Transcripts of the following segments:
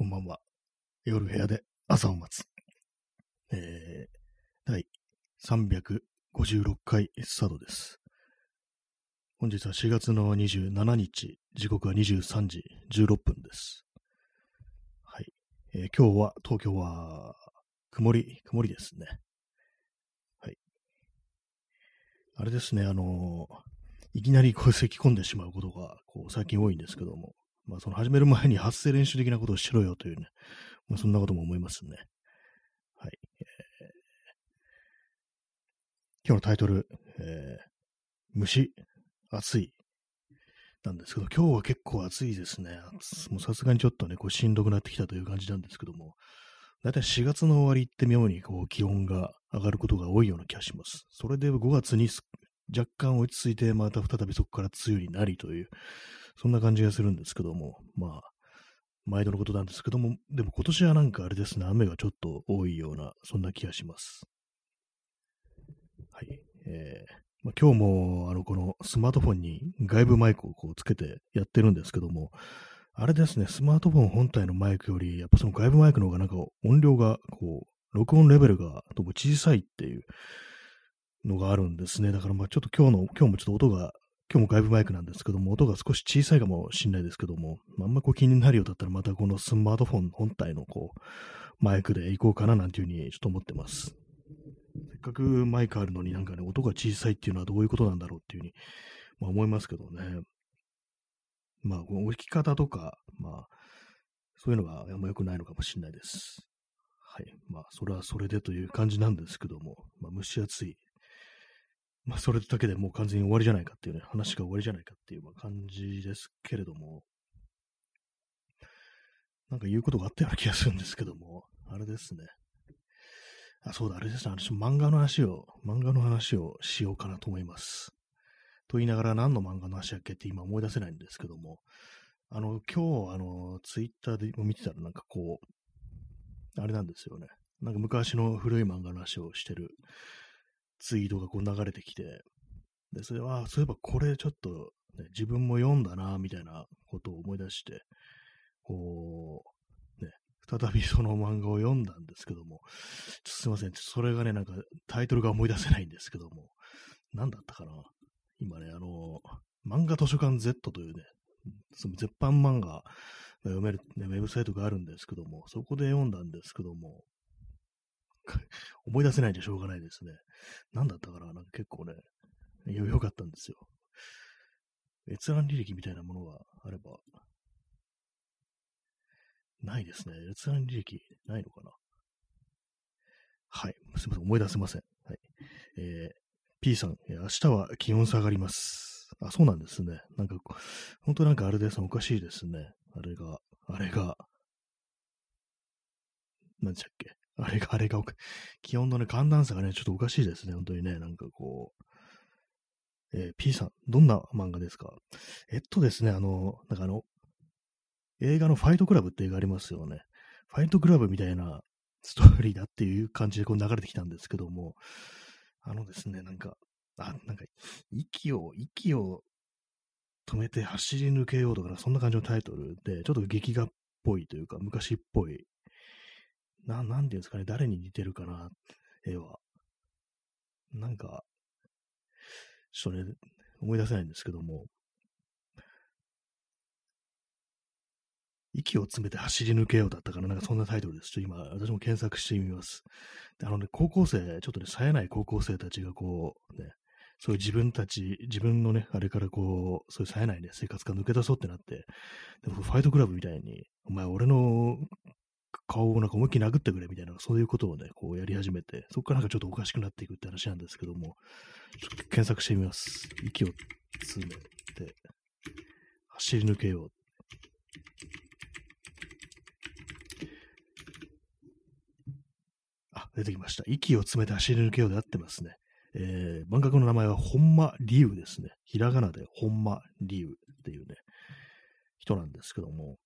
こんばんは。夜部屋で朝を待つ。えー、第356回スタートです。本日は4月の27日、時刻は23時16分です。はい。えー、今日は、東京は、曇り、曇りですね。はい。あれですね、あのー、いきなりこう咳き込んでしまうことが、こう、最近多いんですけども、まあ、その始める前に発声練習的なことをしろよというね、まあ、そんなことも思いますね。はい。えー、今日のタイトル、えー、虫、暑い、なんですけど、今日は結構暑いですね。もうさすがにちょっとね、こうしんどくなってきたという感じなんですけども、だいたい4月の終わりって妙にこう気温が上がることが多いような気がします。それで5月に若干落ち着いて、また再びそこから梅雨になりという、そんな感じがするんですけども、まあ、毎度のことなんですけども、でも今年はなんかあれですね、雨がちょっと多いような、そんな気がします。はい。えーまあ、今日も、あの、このスマートフォンに外部マイクをこうつけてやってるんですけども、あれですね、スマートフォン本体のマイクより、やっぱその外部マイクの方がなんか音量が、こう、録音レベルがどうも小さいっていうのがあるんですね。だからまあちょっと今日の、今日もちょっと音が今日も外部マイクなんですけども、音が少し小さいかもしれないですけども、あんまこう気になるようだったらまたこのスマートフォン本体のこう、マイクで行こうかななんていうふうにちょっと思ってます。せっかくマイクあるのになんかね、音が小さいっていうのはどういうことなんだろうっていうふうに、まあ、思いますけどね。まあ、この置き方とか、まあ、そういうのがあんま良くないのかもしれないです。はい。まあ、それはそれでという感じなんですけども、まあ、蒸し暑いまあ、それだけでもう完全に終わりじゃないかっていうね、話が終わりじゃないかっていう感じですけれども、なんか言うことがあったような気がするんですけども、あれですね。あ、そうだ、あれですね。私、漫画の話を、漫画の話をしようかなと思います。と言いながら何の漫画の話だっけって今思い出せないんですけども、あの、今日、あの、ツイッターで見てたらなんかこう、あれなんですよね。なんか昔の古い漫画の話をしてるツイートがこう流れてきて、で、それは、そういえばこれちょっと、ね、自分も読んだな、みたいなことを思い出して、こう、ね、再びその漫画を読んだんですけども、すいません、それがね、なんかタイトルが思い出せないんですけども、何だったかな今ね、あの、漫画図書館 Z というね、その絶版漫画が読める、ね、ウェブサイトがあるんですけども、そこで読んだんですけども、思い出せないでしょうがないですね。何だったかな？なんか結構ね、良かったんですよ。閲覧履歴みたいなものがあれば、ないですね。閲覧履歴ないのかな？はい。すみません。思い出せません。はい。えー、P さん、明日は気温下がります。あ、そうなんですね。なんか、本当なんかあれです。おかしいですね。あれが、あれが、何でしたっけ？あれが、あれが、気温のね、寒暖差がね、ちょっとおかしいですね、本当にね、なんかこう。えー、P さん、どんな漫画ですか？えっとですね、あの、なんかあの、映画のファイトクラブって映画ありますよね。ファイトクラブみたいなストーリーだっていう感じでこう流れてきたんですけども、あのですね、なんか、あ、なんか、息を、息を止めて走り抜けようとか、そんな感じのタイトルで、ちょっと劇画っぽいというか、昔っぽいな、なんていうんですかね、誰に似てるかな、絵は。なんか、ちょっとね、思い出せないんですけども、息を詰めて走り抜けようだったかな、なんかそんなタイトルです。ちょっと今、私も検索してみます。あのね、高校生、ちょっとね、冴えない高校生たちがこう、ね、そういう自分たち、自分のね、あれからこう、そういう冴えないね、生活から抜け出そうってなって、でもファイトクラブみたいに、お前俺の顔をなんか思いっきり殴ってくれみたいな、そういうことをね、こうやり始めて、そこからなんかちょっとおかしくなっていくって話なんですけども、ちょっと検索してみます。息を詰めて、走り抜けよう。あ、出てきました。息を詰めて走り抜けようで合ってますね。えー、漫画家の名前は本間理由ですね。ひらがなで本間理由っていうね、人なんですけども、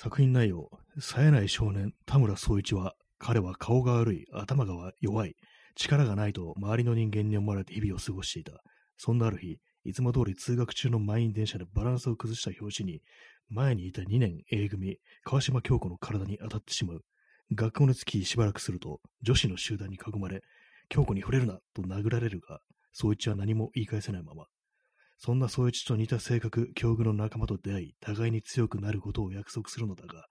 作品内容、冴えない少年、田村総一は、彼は顔が悪い、頭が弱い、力がないと周りの人間に思われて日々を過ごしていた。そんなある日、いつも通り通学中の満員電車でバランスを崩した拍子に、前にいた2年 A 組、川島京子の体に当たってしまう。学校の月しばらくすると、女子の集団に囲まれ、京子に触れるなと殴られるが、宗一は何も言い返せないまま。そんな宗一と似た性格、境遇の仲間と出会い、互いに強くなることを約束するのだが、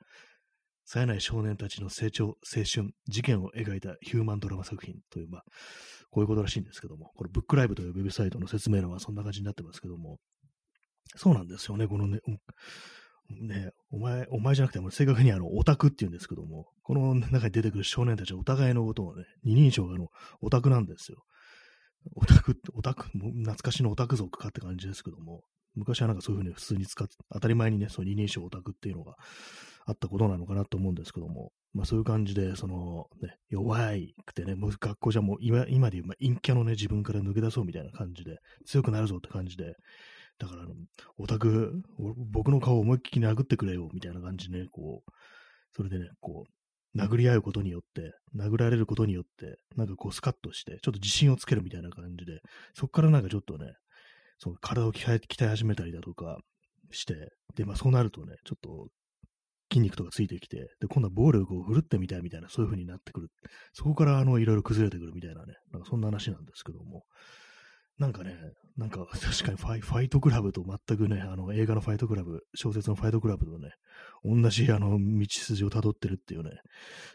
冴えない少年たちの成長、青春、事件を描いたヒューマンドラマ作品という、まあ、こういうことらしいんですけども、これ、ブックライブというウェブサイトの説明欄はそんな感じになってますけども、そうなんですよね、このね、ね、お前、お前じゃなくて、正確にあの、オタクって言うんですけども、この中に出てくる少年たちはお互いのことをね、二人称がの、オタクなんですよ。オタク、オタク、懐かしのオタク族かって感じですけども、昔はなんかそういうふうに普通に使って、当たり前にね、その二人称オタクっていうのがあったことなのかなと思うんですけども、まあそういう感じで、そのね、弱いくてね、もう学校じゃもう今今で言う、まあ、陰キャのね、自分から抜け出そうみたいな感じで、強くなるぞって感じで、だから、オタク、僕の顔を思いっきり殴ってくれよ、みたいな感じでね、こう、それでね、こう、殴り合うことによって、殴られることによって、なんかこうスカッとして、ちょっと自信をつけるみたいな感じで、そこからなんかちょっとね、その体を鍛え鍛え始めたりだとかして、で、まあそうなるとね、ちょっと筋肉とかついてきて、で、今度は暴力を振るってみたいみたいな、そういう風になってくる。そこからあの、いろいろ崩れてくるみたいなね、なんかそんな話なんですけども、なんかね、なんか 確かにファイファイトクラブと全くね、あの映画のファイトクラブ、小説のファイトクラブとね、同じあの道筋を辿ってるっていうね、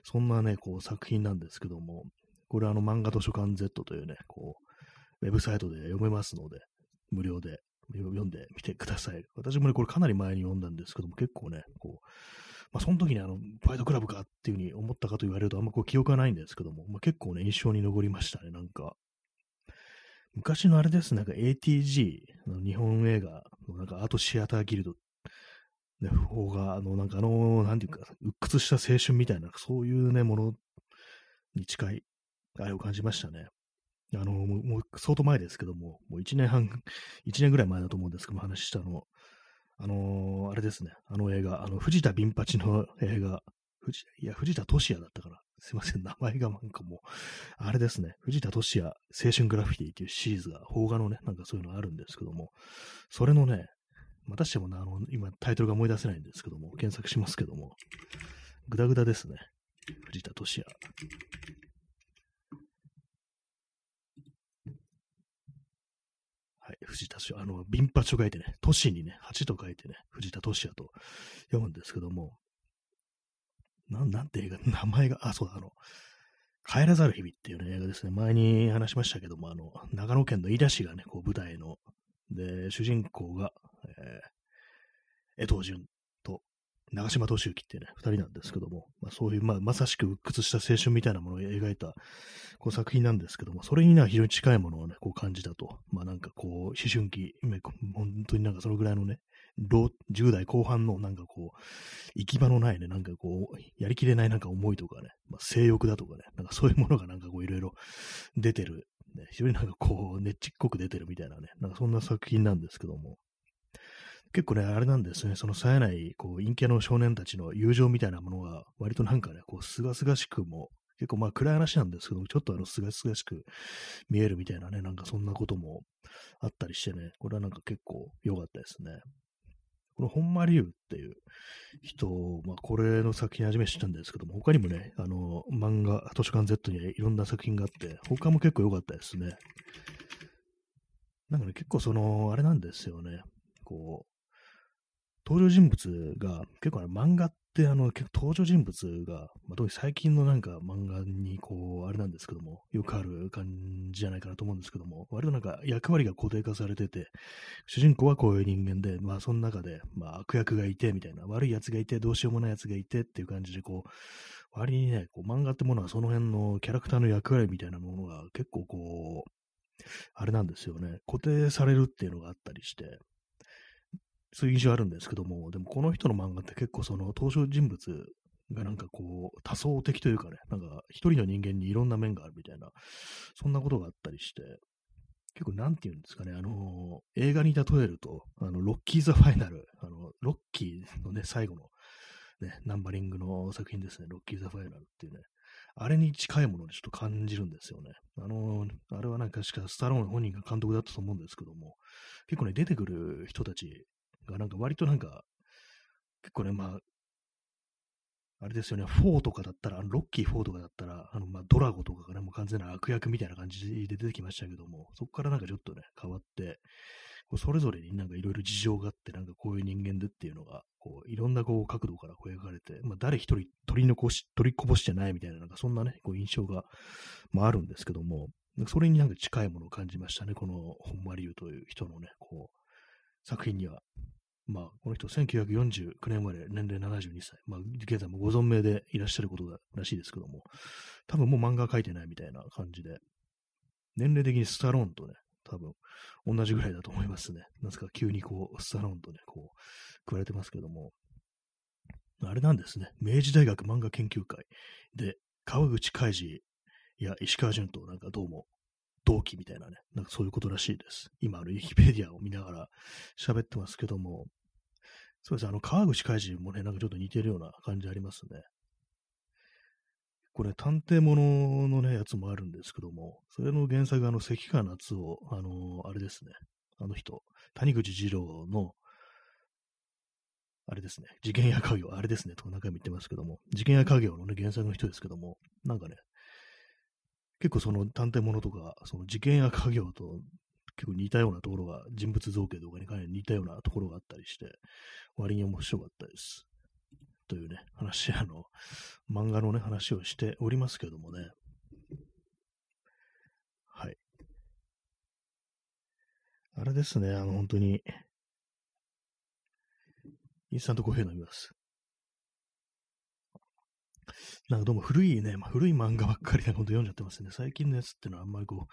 そんなね、こう作品なんですけども、これあの漫画図書館 Z というね、こう、ウェブサイトで読めますので、無料で読んでみてください。私もね、これかなり前に読んだんですけども、結構ね、こう、まあ、その時にあの、ファイトクラブかっていうふうに思ったかと言われるとあんまこう記憶はないんですけども、まあ、結構ね、印象に残りましたね、なんか。昔のあれです、なんか ATG の日本映画のなんかアートシアターギルドね、方が、あの、なんかあの、なんていうか、鬱屈した青春みたいな、そういうね、ものに近い、あれを感じましたね。あの、もう、もう相当前ですけども、もう1年半、1年ぐらい前だと思うんですけども、話したの。あのー、あれですね、あの映画、あの、藤田ビンパチの映画、藤いや、藤田俊也だったかな。すいません、名前がなんかもう、あれですね、藤田俊也青春グラフィティっていうシリーズが、邦画のね、なんかそういうのあるんですけども、それのね、またしてもあの、今タイトルが思い出せないんですけども、検索しますけども、ぐだぐだですね。藤田俊也。はい、藤田俊也。あの、ビンパチと書いてね、都市にね、8と書いてね、藤田俊也と読むんですけども、なん、なんて映画、名前が、あ、そうだ、あの、帰らざる日々っていう、ね、映画ですね。前に話しましたけども、あの、長野県の飯田市がね、こう舞台の、で、主人公が、えー、江藤淳と長島敏之っていうね、二人なんですけども、まあ、そういう、まあ、まさしく鬱屈した青春みたいなものを描いた、こう作品なんですけども、それには非常に近いものをね、こう感じたと。まあなんかこう、思春期、本当になんかそのぐらいのね、10代後半のなんかこう、行き場のないね、なんかこう、やりきれないなんか思いとかね、まあ、性欲だとかね、なんかそういうものが なんかこういろいろ出てる、ね、非常になんかこう、ねっちっこく出てるみたいなね、なんかそんな作品なんですけども、結構ね、あれなんですね、その冴えない、こう、陰キャの少年たちの友情みたいなものが、割となんかね、こう、すがすがしくも、結構まあ暗い話なんですけど、ちょっとあの、すがすがしく見えるみたいなね、なんかそんなこともあったりしてね、これはなんか結構良かったですね。この本間龍っていう人、まあ、これの作品初め知ったんですけども、他にもね、あの、漫画、図書館 Z にいろんな作品があって、他も結構良かったですね。なんかね、結構その、あれなんですよね。こう、登場人物が結構あの漫画ってあの登場人物が、まあ、特に最近のなんか漫画にこう、あれなんですけども、よくある感じじゃないかなと思うんですけども、割となんか役割が固定化されてて、主人公はこういう人間で、まあその中で、まあ悪役がいてみたいな、悪い奴がいて、どうしようもない奴がいてっていう感じでこう、割にね、こう漫画ってものはその辺のキャラクターの役割みたいなものが結構こう、あれなんですよね、固定されるっていうのがあったりして、そういう印象あるんですけども、でもこの人の漫画って結構その登場人物がなんかこう多層的というかね、なんか一人の人間にいろんな面があるみたいな、そんなことがあったりして、結構なんて言うんですかね、あの、映画に例えると、あの、ロッキー・ザ・ファイナル、あの、ロッキーのね、最後の、ね、ナンバリングの作品ですね、ロッキー・ザ・ファイナルっていうね、あれに近いものでちょっと感じるんですよね。あの、あれはなんか確かスタローン本人が監督だったと思うんですけども、結構ね、出てくる人たちがなんか割となんか、結構ね、まあ、あれですよね、4とかだったら、あのロッキー4とかだったら、あの、まあ、ドラゴとかがね、もう完全な悪役みたいな感じで出てきましたけども、そこからなんかちょっとね、変わって、こうそれぞれになんかいろいろ事情があって、なんかこういう人間でっていうのが、こう、いろんなこう角度からこう描かれて、まあ、誰一人取り残し、取りこぼしてないみたいな、なんかそんなね、こう印象が、まあ、あるんですけども、それになんか近いものを感じましたね、この本間龍という人のね、こう、作品には。まあ、この人、1949年生まれ、年齢72歳。まあ、現在もご存命でいらっしゃることらしいですけども、多分もう漫画描いてないみたいな感じで、年齢的にスタローンとね、多分同じぐらいだと思いますね。なんすか、急にこう、スタローンとね、こう、食われてますけども、あれなんですね、明治大学漫画研究会で、川口海二や石川淳となんかどうも同期みたいなね、なんかそういうことらしいです。今、あの、ウィキペディアを見ながら喋ってますけども、そうです。ね、あの、川口海二もね、なんかちょっと似てるような感じありますね。これ、探偵もののね、やつもあるんですけども、それの原作が、あの、関川夏を、あの、あれですね、あの人、谷口二郎の、あれですね、事件や家業、あれですね、と何回も言ってますけども、事件や家業のね、原作の人ですけども、なんかね、結構その探偵物とか、その事件や家業と結構似たようなところが、人物造形とかにかなり似たようなところがあったりして、割に面白かったです。というね、話、あの、漫画のね、話をしておりますけどもね。はい。あれですね、あの、本当に、インスタントコーヒー飲みます。なんかどうも古いね、まあ、古い漫画ばっかりで本当読んじゃってますね。最近のやつってのはあんまりこ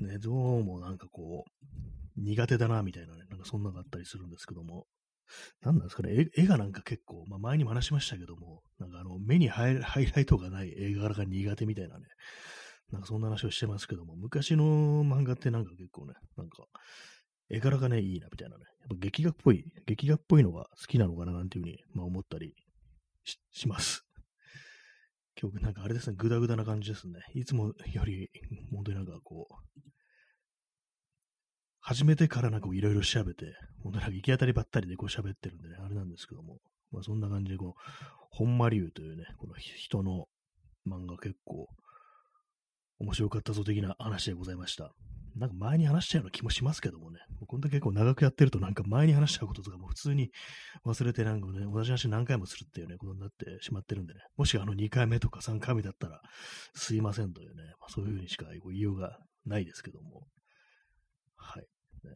う、ね、どうもなんかこう、苦手だな、みたいなね、なんかそんなのがあったりするんですけども、なんなんですかね、絵がなんか結構、まあ、前にも話しましたけども、なんかあの、目にハイハイライトがない映画が苦手みたいなね、なんかそんな話をしてますけども、昔の漫画ってなんか結構ね、なんか、絵柄がね、いいなみたいなね、やっぱ劇画っぽい、劇画っぽいのが好きなのかななんていうふうに、まあ、思ったりします。今日なんかあれですね、ぐだぐだな感じですね。いつもより、本当になんかこう、初めてからなんかいろいろ調べて、本当になんか行き当たりばったりでこう喋ってるんでね、あれなんですけども、まあそんな感じでこう、本間流というね、この人の漫画結構面白かったぞ的な話でございました。なんか前に話したような気もしますけどもね、もこんだけ結構長くやってるとなんか前に話したこととかも普通に忘れてなんかね、同じ話何回もするっていうね、ことになってしまってるんでね、もしあの2回目とか3回目だったらすいませんというね、まあ、そういうふうにしか言いようがないですけども、はい。ね、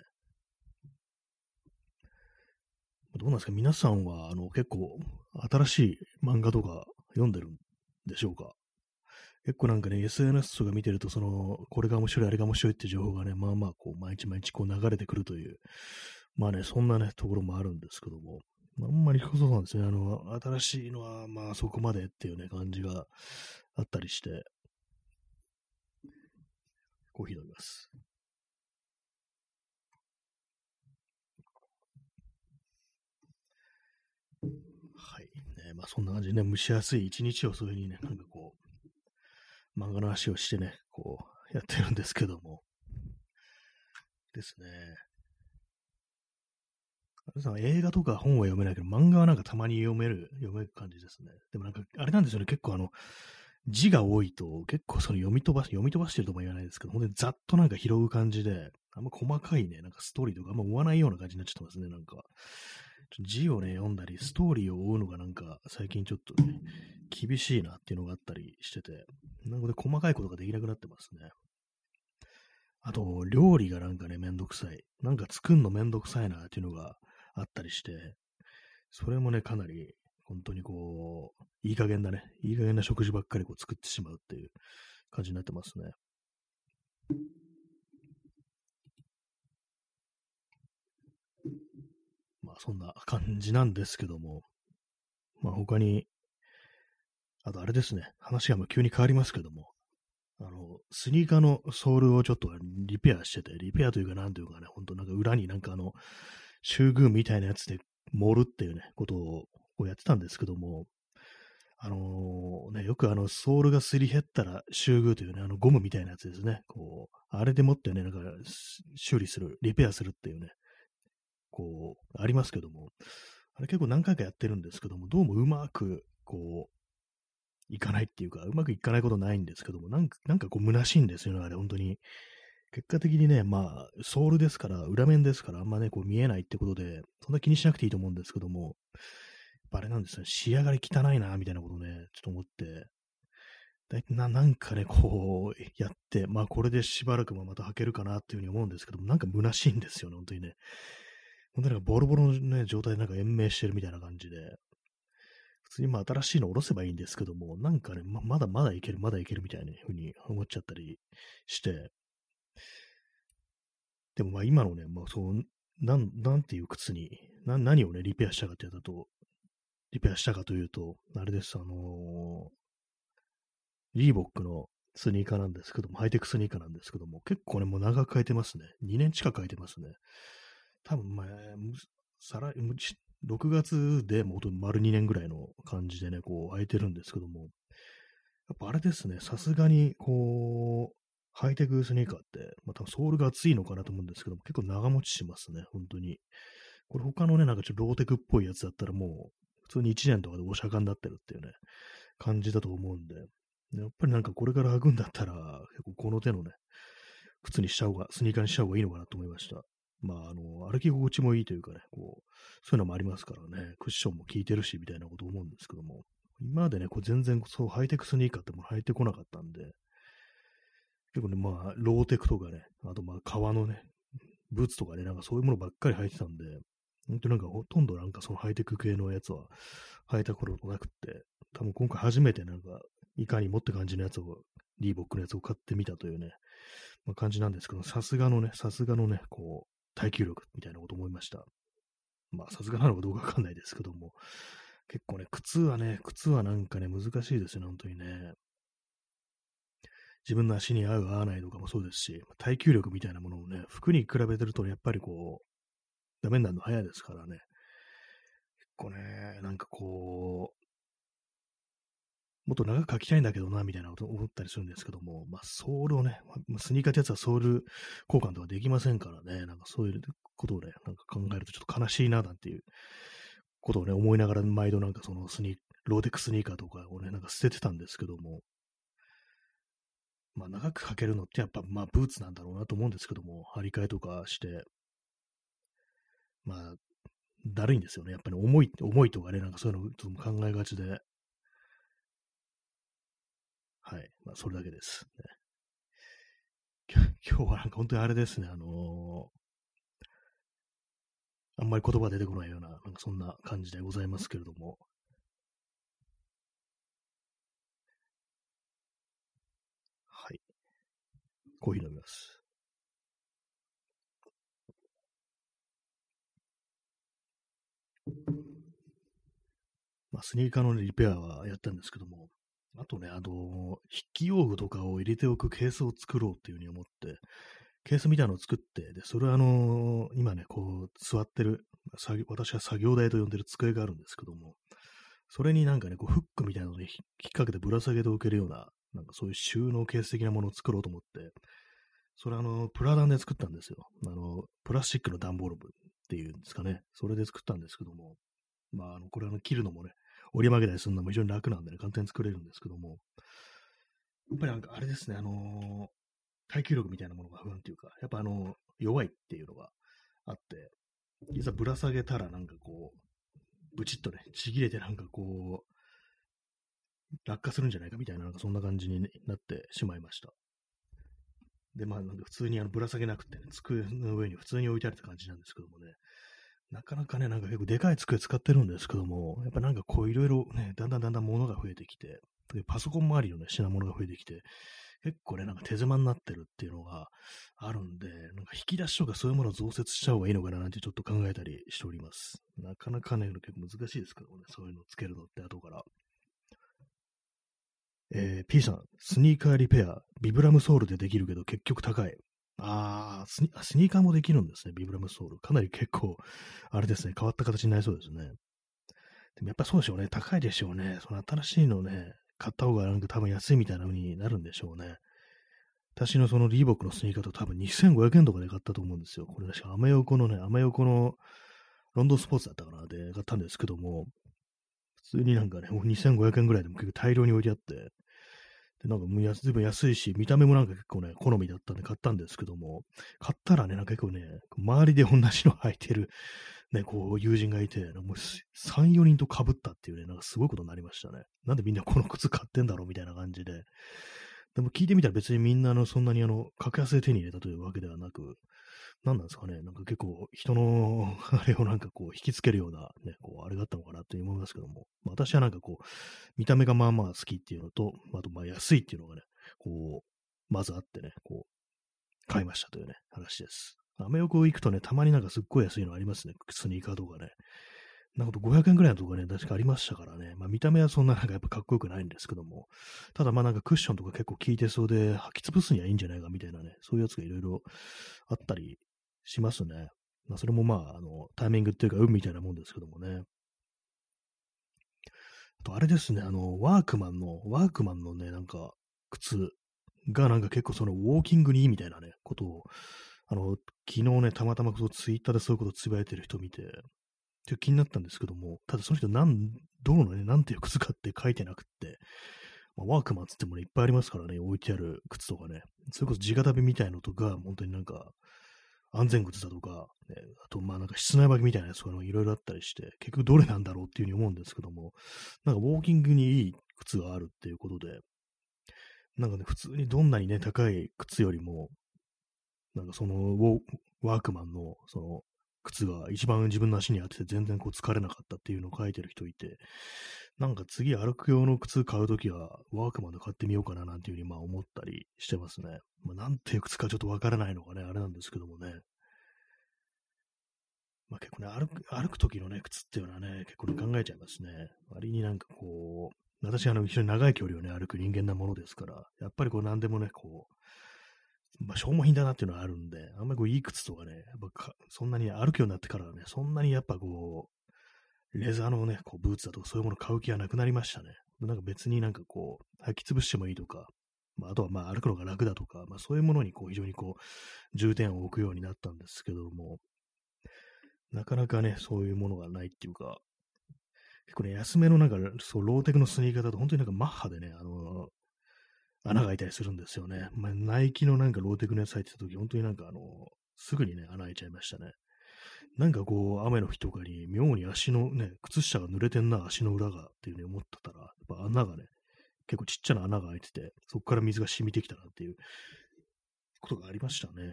どうなんですか？皆さんはあの結構新しい漫画とか読んでるんでしょうか？結構なんかね、SNS とか見てると、その、これが面白い、あれが面白いって情報がね、まあまあ、こう、毎日毎日こう流れてくるという、まあね、そんなね、ところもあるんですけども、あんまりそうなんですね。あの、新しいのは、まあそこまでっていうね、感じがあったりして、コーヒー飲みます。はい。ね、まあそんな感じでね、蒸しやすい一日をそういうふうにね、なんかこう、漫画の話をしてね、こう、やってるんですけども。ですね。さ映画とか本は読めないけど、漫画はなんかたまに読める、読める感じですね。でもなんか、あれなんですよね、結構あの、字が多いと、結構その読み飛ばし、読み飛ばしてるとも言わないですけど、ほんでざっとなんか拾う感じで、あんま細かいね、なんかストーリーとかあんま追わないような感じになっちゃってますね、なんか。字をね、読んだり、ストーリーを追うのがなんか、最近ちょっとね、厳しいなっていうのがあったりしてて、なので細かいことができなくなってますね。あと、料理がなんかね、めんどくさい。なんか作んのめんどくさいなっていうのがあったりして、それもね、かなり、本当にこう、いい加減だね。いい加減な食事ばっかりこう作ってしまうっていう感じになってますね。まあそんな感じなんですけども、まあ他に、あとあれですね、話がもう急に変わりますけども、あの、スニーカーのソールをちょっとリペアしてて、リペアというかなんというかね、ほんとなんか裏になんかあの、修具みたいなやつで盛るっていうね、ことをやってたんですけども、あのー、ね、よくあの、ソールがすり減ったら修具というね、あの、ゴムみたいなやつですね。こう、あれでもってね、なんか、修理する、リペアするっていうね、こう、ありますけども、あれ結構何回かやってるんですけども、どうもうまく、こう、いかないっていうか、うまくいかないことないんですけども、なんか、なんかこう、虚しいんですよね、あれ、本当に。結果的にね、まあ、ソールですから、裏面ですから、あんまね、こう見えないってことで、そんな気にしなくていいと思うんですけども、あれなんですね、仕上がり汚いな、みたいなことね、ちょっと思って、だいななんかね、こう、やって、まあこれでしばらくもまた履けるかなっていうふうに思うんですけども、なんか虚しいんですよね、本当にね。本当になんかボロボロのね、状態でなんか延命してるみたいな感じで、普通にまあ新しいの下ろせばいいんですけども、なんかね、ままだまだいける、まだいけるみたいなふうに思っちゃったりして、でもまあ今のね、まあそう、なん、なんていう靴に、な、何をね、リペアしたかってやったと、リペアしたかというと、あれです、あのー、リーボックのスニーカーなんですけども、ハイテクスニーカーなんですけども、結構ね、もう長く履いてますね。2年近く履いてますね。多分、まあ、さら、6月でもう丸2年ぐらいの感じでね、こう、履いてるんですけども、やっぱあれですね、さすがに、こう、ハイテクスニーカーって、またソールが厚いのかなと思うんですけども、結構長持ちしますね、本当に。これ他のね、なんかちょっとローテクっぽいやつだったらもう、普通に1年とかでお釈迦になってるっていうね、感じだと思うんで、やっぱりなんかこれから履くんだったら、結構この手のね、靴にした方が、スニーカーにした方がいいのかなと思いました。まあ、あの、歩き心地もいいというかね、こう、そういうのもありますからね、クッションも効いてるし、みたいなこと思うんですけども、今までね、こう全然そうハイテクスニーカーっても履いてこなかったんで、結構ね、まあ、ローテクとかね、あとまあ、革のね、ブーツとかね、なんかそういうものばっかり履いてたんで、本当なんかほとんどなんかそのハイテク系のやつは履いたことなくって、多分今回初めてなんか、いかにもって感じのやつを、リーボックのやつを買ってみたというね、まあ、感じなんですけど、さすがのね、さすがのね、こう、耐久力みたいなこと思いました。まあ、さすがなのかどうかわかんないですけども、結構ね、靴はね、靴はなんかね、難しいですよね、本当にね。自分の足に合う合わないとかもそうですし、耐久力みたいなものをね、服に比べてるとやっぱりこう、ダメになるの早いですからね。結構ね、なんかこう、もっと長く書きたいんだけどな、みたいなこと思ったりするんですけども、まあ、ソールをね、スニーカーってやつはソール交換とかできませんからね、なんかそういうことをね、なんか考えるとちょっと悲しいな、なんていうことをね、思いながら毎度なんかそのスニー、ローテックスニーカーとかをね、なんか捨ててたんですけども、まあ、長く履けるのってやっぱ、まあ、ブーツなんだろうなと思うんですけども、張り替えとかして、まあ、だるいんですよね。やっぱり重い、重いとかね、なんかそういうのちょっと考えがちで。はい。まあ、それだけです、ね。今日はなんか本当にあれですね、あのー、あんまり言葉出てこないような、なんかそんな感じでございますけれども、はいコーヒー飲みます。まあ、スニーカーのリペアはやったんですけども、あとね、あの、筆記用具とかを入れておくケースを作ろうっていうふうに思って、ケースみたいなのを作って、で、それはあの、今ね、こう、座ってる、私は作業台と呼んでる机があるんですけども、それになんかね、こう、フックみたいなので引っ掛けてぶら下げておけるような、なんかそういう収納ケース的なものを作ろうと思って、それあの、プラダンで作ったんですよ。あの、プラスチックの段ボールっていうんですかね。それで作ったんですけども、まあ、あの、これあの、切るのもね、折り曲げたりするのも非常に楽なんでね、簡単に作れるんですけども、やっぱりなんかあれですね、あのー、耐久力みたいなものが不安っていうか、やっぱあの、弱いっていうのがあって、いざぶら下げたらなんかこう、ブチッとね、ちぎれてなんかこう、落下するんじゃないかみたいな、なんかそんな感じになってしまいました。で、まあ、なんか普通にあのぶら下げなくてね、机の上に普通に置いてあるって感じなんですけどもね、なかなかね、なんか結構でかい机使ってるんですけども、やっぱなんかこういろいろね、だんだんだんだん物が増えてきて、パソコン周りのね、品物が増えてきて、結構ね、なんか手狭になってるっていうのがあるんで、なんか引き出しとかそういうものを増設した方がいいのかななんてちょっと考えたりしております。なかなかね、結構難しいですけどもね、そういうのをつけるのって後から。えー、P さん、スニーカーリペア、ビブラムソールでできるけど結局高い。あスニスニーカーもできるんですね、ビブラムソール。かなり結構、あれですね、変わった形になりそうですね。でもやっぱそうでしょうね、高いでしょうね。その新しいのね、買った方がなんか多分安いみたいな風になるんでしょうね。私のそのリーボックのスニーカーと多分2500円とかで買ったと思うんですよ。これ確かアメ横のね、アメ横のロンドンスポーツだったかなで買ったんですけども、普通になんかね、2500円ぐらいでも結構大量に置いてあって、で、なんかずいぶん安いし、見た目もなんか結構ね、好みだったんで買ったんですけども、買ったらね、なんか結構ね、周りで同じの履いてる、ね、こう、友人がいて、もう3、4人と被ったっていうね、なんかすごいことになりましたね。なんでみんなこの靴買ってんだろうみたいな感じで。でも聞いてみたら別にみんなのそんなにあの、格安で手に入れたというわけではなく、何なんですかね、なんか結構人の あれをなんかこう引きつけるようなね、こうあれだったのかなって思いますけども、まあ、私はなんかこう、見た目がまあまあ好きっていうのと、あとまあ安いっていうのがね、こう、まずあってね、こう、買いましたというね、話です。アメ横行くとね、たまになんかすっごい安いのありますね、スニーカーとかね。なんか500円ぐらいのとこね、確かありましたからね。まあ見た目はそんななんかやっぱかっこよくないんですけども。ただまあなんかクッションとか結構効いてそうで履き潰すにはいいんじゃないかみたいなね、そういうやつがいろいろあったりしますね。まあ、それもまあ、あの、タイミングっていうか、運みたいなもんですけどもね。あと、あれですね、あの、ワークマンの、ワークマンのね、なんか、靴がなんか結構その、ウォーキングにいいみたいなね、ことを、あの、昨日ね、たまたまそツイッターでそういうことをつぶやいてる人見て、って気になったんですけども、ただその人、なん、どうのね、なんていう靴かって書いてなくって、まあ、ワークマンつってもね、いっぱいありますからね、置いてある靴とかね、それこそ地形旅みたいのとか、本当になんか、安全靴だとか、ね、あと、まあなんか室内履きみたいなやつとかいろいろあったりして、結局どれなんだろうっていうふうに思うんですけども、なんかウォーキングにいい靴があるっていうことで、なんかね、普通にどんなにね、高い靴よりも、なんかそのワークマンのその靴が一番自分の足に当てて全然こう疲れなかったっていうのを書いてる人いて、なんか次歩く用の靴買うときはワークマンで買ってみようかななんていうふうにまあ思ったりしてますね。まあ、なんていう靴かちょっとわからないのがね、あれなんですけどもね。まあ結構ね、歩く、歩く時のね、靴っていうのはね、結構ね、考えちゃいますね。割になんかこう、私あの、非常に長い距離をね、歩く人間なものですから、やっぱりこう何でもね、こう、まあ、消耗品だなっていうのはあるんで、あんまりこういい靴とかね、やっぱそんなに歩くようになってからはね、そんなにやっぱこう、レザーのね、こうブーツだとかそういうもの買う気はなくなりましたね。なんか別になんかこう、履き潰してもいいとか、まあ、あとはまあ歩くのが楽だとか、まあそういうものにこう非常にこう、重点を置くようになったんですけども、なかなかね、そういうものがないっていうか、結構ね、安めのなんか、そう、ローテクのスニーカーだと本当になんかマッハでね、あの、穴が開いたりするんですよね。まあ、ナイキのなんかローテクのやつ入ってた時、本当になんかあの、すぐにね、穴開いちゃいましたね。なんかこう、雨の日とかに妙に足のね、靴下が濡れてんな、足の裏がっていうふうに思ってたら、やっぱ穴がね、結構ちっちゃな穴が開いてて、そこから水が染みてきたなっていうことがありましたね。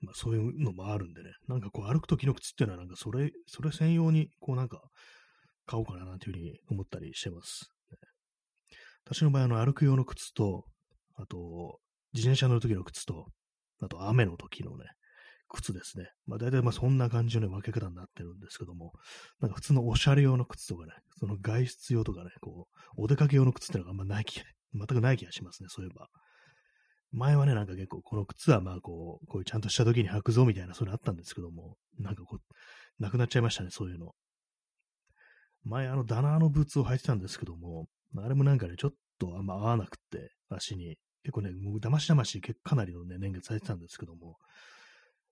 まあそういうのもあるんでね、なんかこう歩く時の靴っていうのはなんかそれ、それ専用にこうなんか買おうかななんていうふうに思ったりしてます。私の場合、あの、歩く用の靴と、あと、自転車乗る時の靴と、あと、雨の時のね、靴ですね。まあ、大体まあそんな感じの分け方になってるんですけども、なんか普通のおしゃれ用の靴とかね、その外出用とかね、こう、お出かけ用の靴ってのがあんまない気、全くない気がしますね、そういえば。前はね、なんか結構、この靴はまあこう、こういうちゃんとした時に履くぞみたいな、それあったんですけども、なんかこう、なくなっちゃいましたね、そういうの。前、あの、ダナーのブーツを履いてたんですけども、あれもなんかね、ちょっとあんま合わなくって、足に。結構ね、もうだましだましかなりのね、年月されてたんですけども、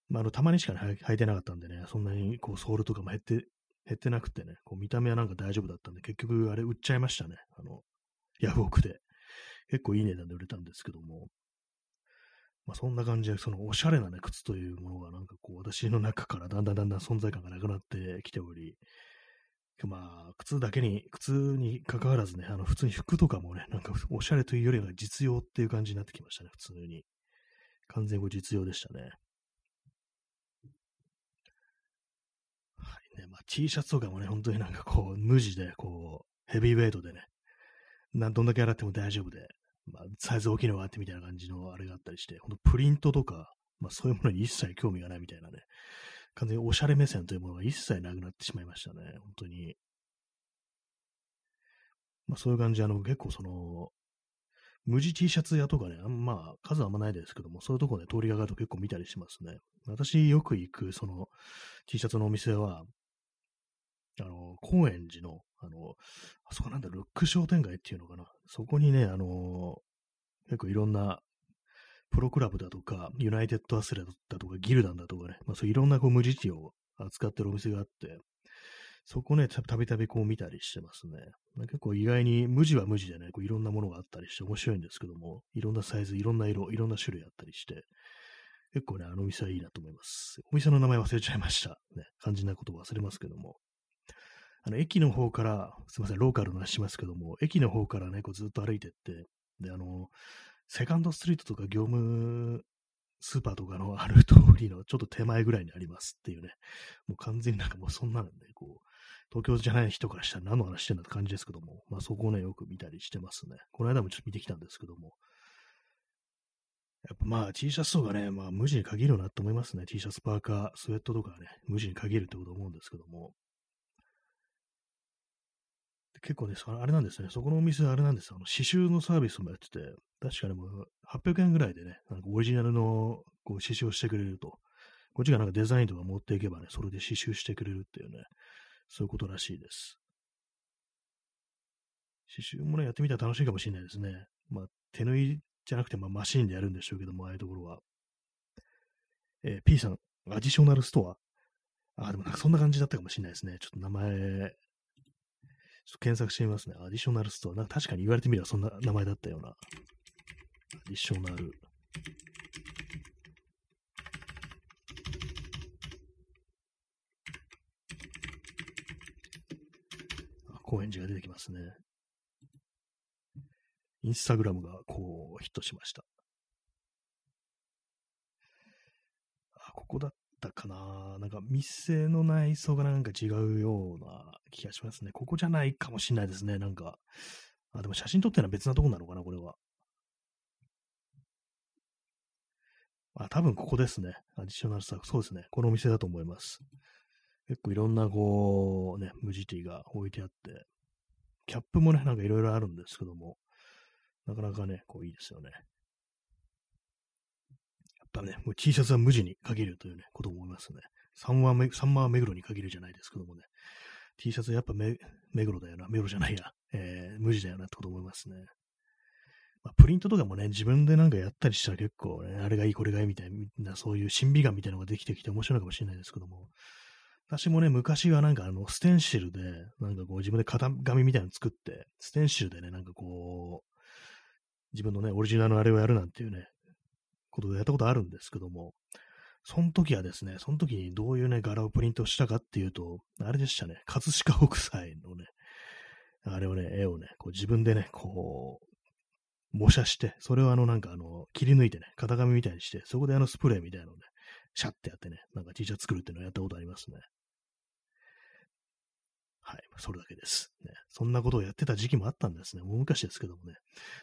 まあ、あの、たまにしか、ね、履いてなかったんでね、そんなにこう、ソールとかも減って、減ってなくてね、こう見た目はなんか大丈夫だったんで、結局あれ売っちゃいましたね。あの、ヤフオクで。結構いい値段で売れたんですけども、まあそんな感じで、そのおしゃれなね、靴というものがなんかこう、私の中からだんだんだんだん存在感がなくなってきており、まあ、靴だけに、靴に関わらずね、あの、普通に服とかもね、なんかおしゃれというよりは実用っていう感じになってきましたね、普通に。完全に実用でしたね。はいね、まあ T シャツとかもね、本当になんかこう、無地で、こう、ヘビーウェイトでね、などんだけ洗っても大丈夫で、まあ、サイズ大きいのがあってみたいな感じのあれがあったりして、ほんとプリントとか、まあそういうものに一切興味がないみたいなね、完全におしゃれ目線というものが一切なくなってしまいましたね。本当に。まあそういう感じ、あの、結構その、無地 T シャツ屋とかね、あんまあ、数はあんまないですけども、そういうとこね、通りがかると結構見たりしますね。私よく行く、その、T シャツのお店は、あの、高円寺の、あの、あそこなんだ、ルック商店街っていうのかな。そこにね、あの、結構いろんなプロクラブだとか、ユナイテッドアスレだとか、ギルダンだとかね、まあそういろんなこう無実地を扱ってるお店があって、そこね、たびたびこう見たりしてますね。結構意外に無地は無地でね、こういろんなものがあったりして面白いんですけども、いろんなサイズ、いろんな色、いろんな種類あったりして、結構ね、あのお店はいいなと思います。お店の名前忘れちゃいました。ね、肝心なこと忘れますけども。あの、駅の方から、すいません、ローカルの話しますけども、駅の方からね、こうずっと歩いてって、で、あの、セカンドストリートとか業務スーパーとかの ある通りのちょっと手前ぐらいにありますっていうね、もう完全になんかもうそんなのね、こう、東京じゃない人からしたら何の話してんだって感じですけども、まあそこをね、よく見たりしてますね。この間もちょっと見てきたんですけども、やっぱまあ T シャツとかね、まあ無地に限るなと思いますね。T シャツ、パーカー、スウェットとかね、無地に限るってこと思うんですけども。結構ね、あれなんですね、そこのお店あれなんですよ。あの刺繍のサービスもやってて、確かにもう800円ぐらいでね、なんかオリジナルのこう刺繍をしてくれると。こっちがなんかデザインとか持っていけばね、それで刺繍してくれるっていうね、そういうことらしいです。刺繍もね、やってみたら楽しいかもしれないですね。まあ、手縫いじゃなくて、まあ、マシンでやるんでしょうけども、ああいうところは。えー、P さん、アディショナルストア？あ、でもなんかそんな感じだったかもしれないですね。ちょっと名前、ちょっと検索してみますね。アディショナルストア。なんか確かに言われてみればそんな名前だったような。アディショナル。高円寺が出てきますね。インスタグラムがこうヒットしました。あ、ここだったかななんか店の内装がなんか違うような気がしますね。ここじゃないかもしれないですね。なんか。あ、でも写真撮ってのは別なとこなのかなこれは。あ、多分ここですね。アディショナルスタッフ。そうですね。このお店だと思います。結構いろんなこう、ね、無地ティが置いてあって、キャップもね、なんかいろいろあるんですけども、なかなかね、こういいですよね。ぱね、もう T シャツは無地に限るというね、ことを思いますね。サンマーメサンマー目黒に限るじゃないですけどもね。T シャツやっぱ目黒だよな、目黒じゃないや、えー、無地だよなってこと思いますね。まあ、プリントとかもね、自分でなんかやったりしたら結構ね、あれがいい、これがいいみたいな、そういう審美眼みたいなのができてきて面白いかもしれないですけども、私もね、昔はなんかあの、ステンシルで、なんかこう自分で型紙みたいなの作って、ステンシルでね、なんかこう、自分のね、オリジナルのあれをやるなんていうね、ことでやったことあるんですけども、その時はですね、その時にどういうね、柄をプリントしたかっていうと、あれでしたね、葛飾北斎のね、あれをね、絵をね、こう自分でね、こう、模写して、それをあの、なんかあの、切り抜いてね、型紙みたいにして、そこであのスプレーみたいなのをね、シャッてやってね、なんか T シャツ作るっていうのをやったことありますね。はい。それだけです。ね。そんなことをやってた時期もあったんですね。もう昔ですけどもね。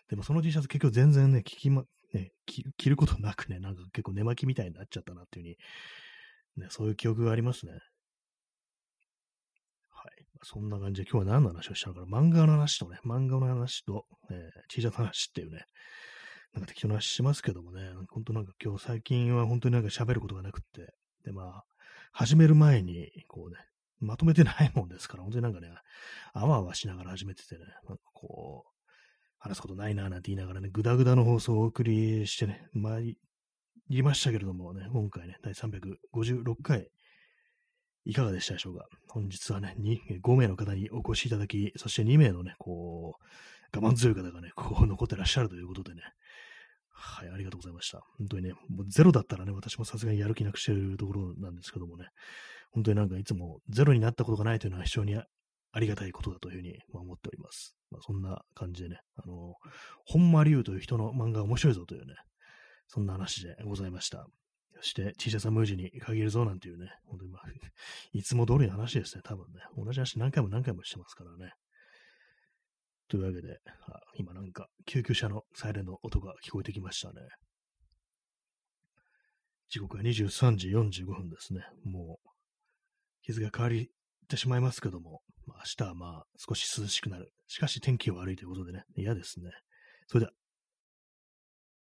でもその T シャツ結局全然ね、聞きま、ね、着ることなくね、なんか結構寝巻きみたいになっちゃったなっていうふうに、ね、そういう記憶がありますね。はい。そんな感じで今日は何の話をしたのかな？漫画の話とね、漫画の話と、えー、T シャツの話っていうね、なんか適当な話しますけどもね、本当なんか今日最近は本当になんか喋ることがなくって、でまあ、始める前に、こうね、まとめてないもんですから、本当になんかね、あわあわしながら始めててね、なんかこう、話すことないなぁなんて言いながらね、ぐだぐだの放送をお送りしてね、参りましたけれどもね、今回ね、第356回、いかがでしたでしょうか？本日はね、5名の方にお越しいただき、そして2名のね、こう、我慢強い方がね、こう残ってらっしゃるということでね、はい、ありがとうございました。本当にね、もうゼロだったらね、私もさすがにやる気なくしてるところなんですけどもね、本当になんかいつもゼロになったことがないというのは非常にありがたいことだというふうに思っております。まあ、そんな感じでね、あの、本間龍という人の漫画面白いぞというね、そんな話でございました。そして、T シャツは無地に限るぞなんていうね、本当にまあ、いつも通りの話ですね、多分ね。同じ話何回も何回もしてますからね。というわけで、あ今なんか救急車のサイレンの音が聞こえてきましたね。時刻は23時45分ですね。もう日付が変わりてしまいますけども、まあ、明日はまあ少し涼しくなる。しかし天気は悪いということでね、嫌ですね。それでは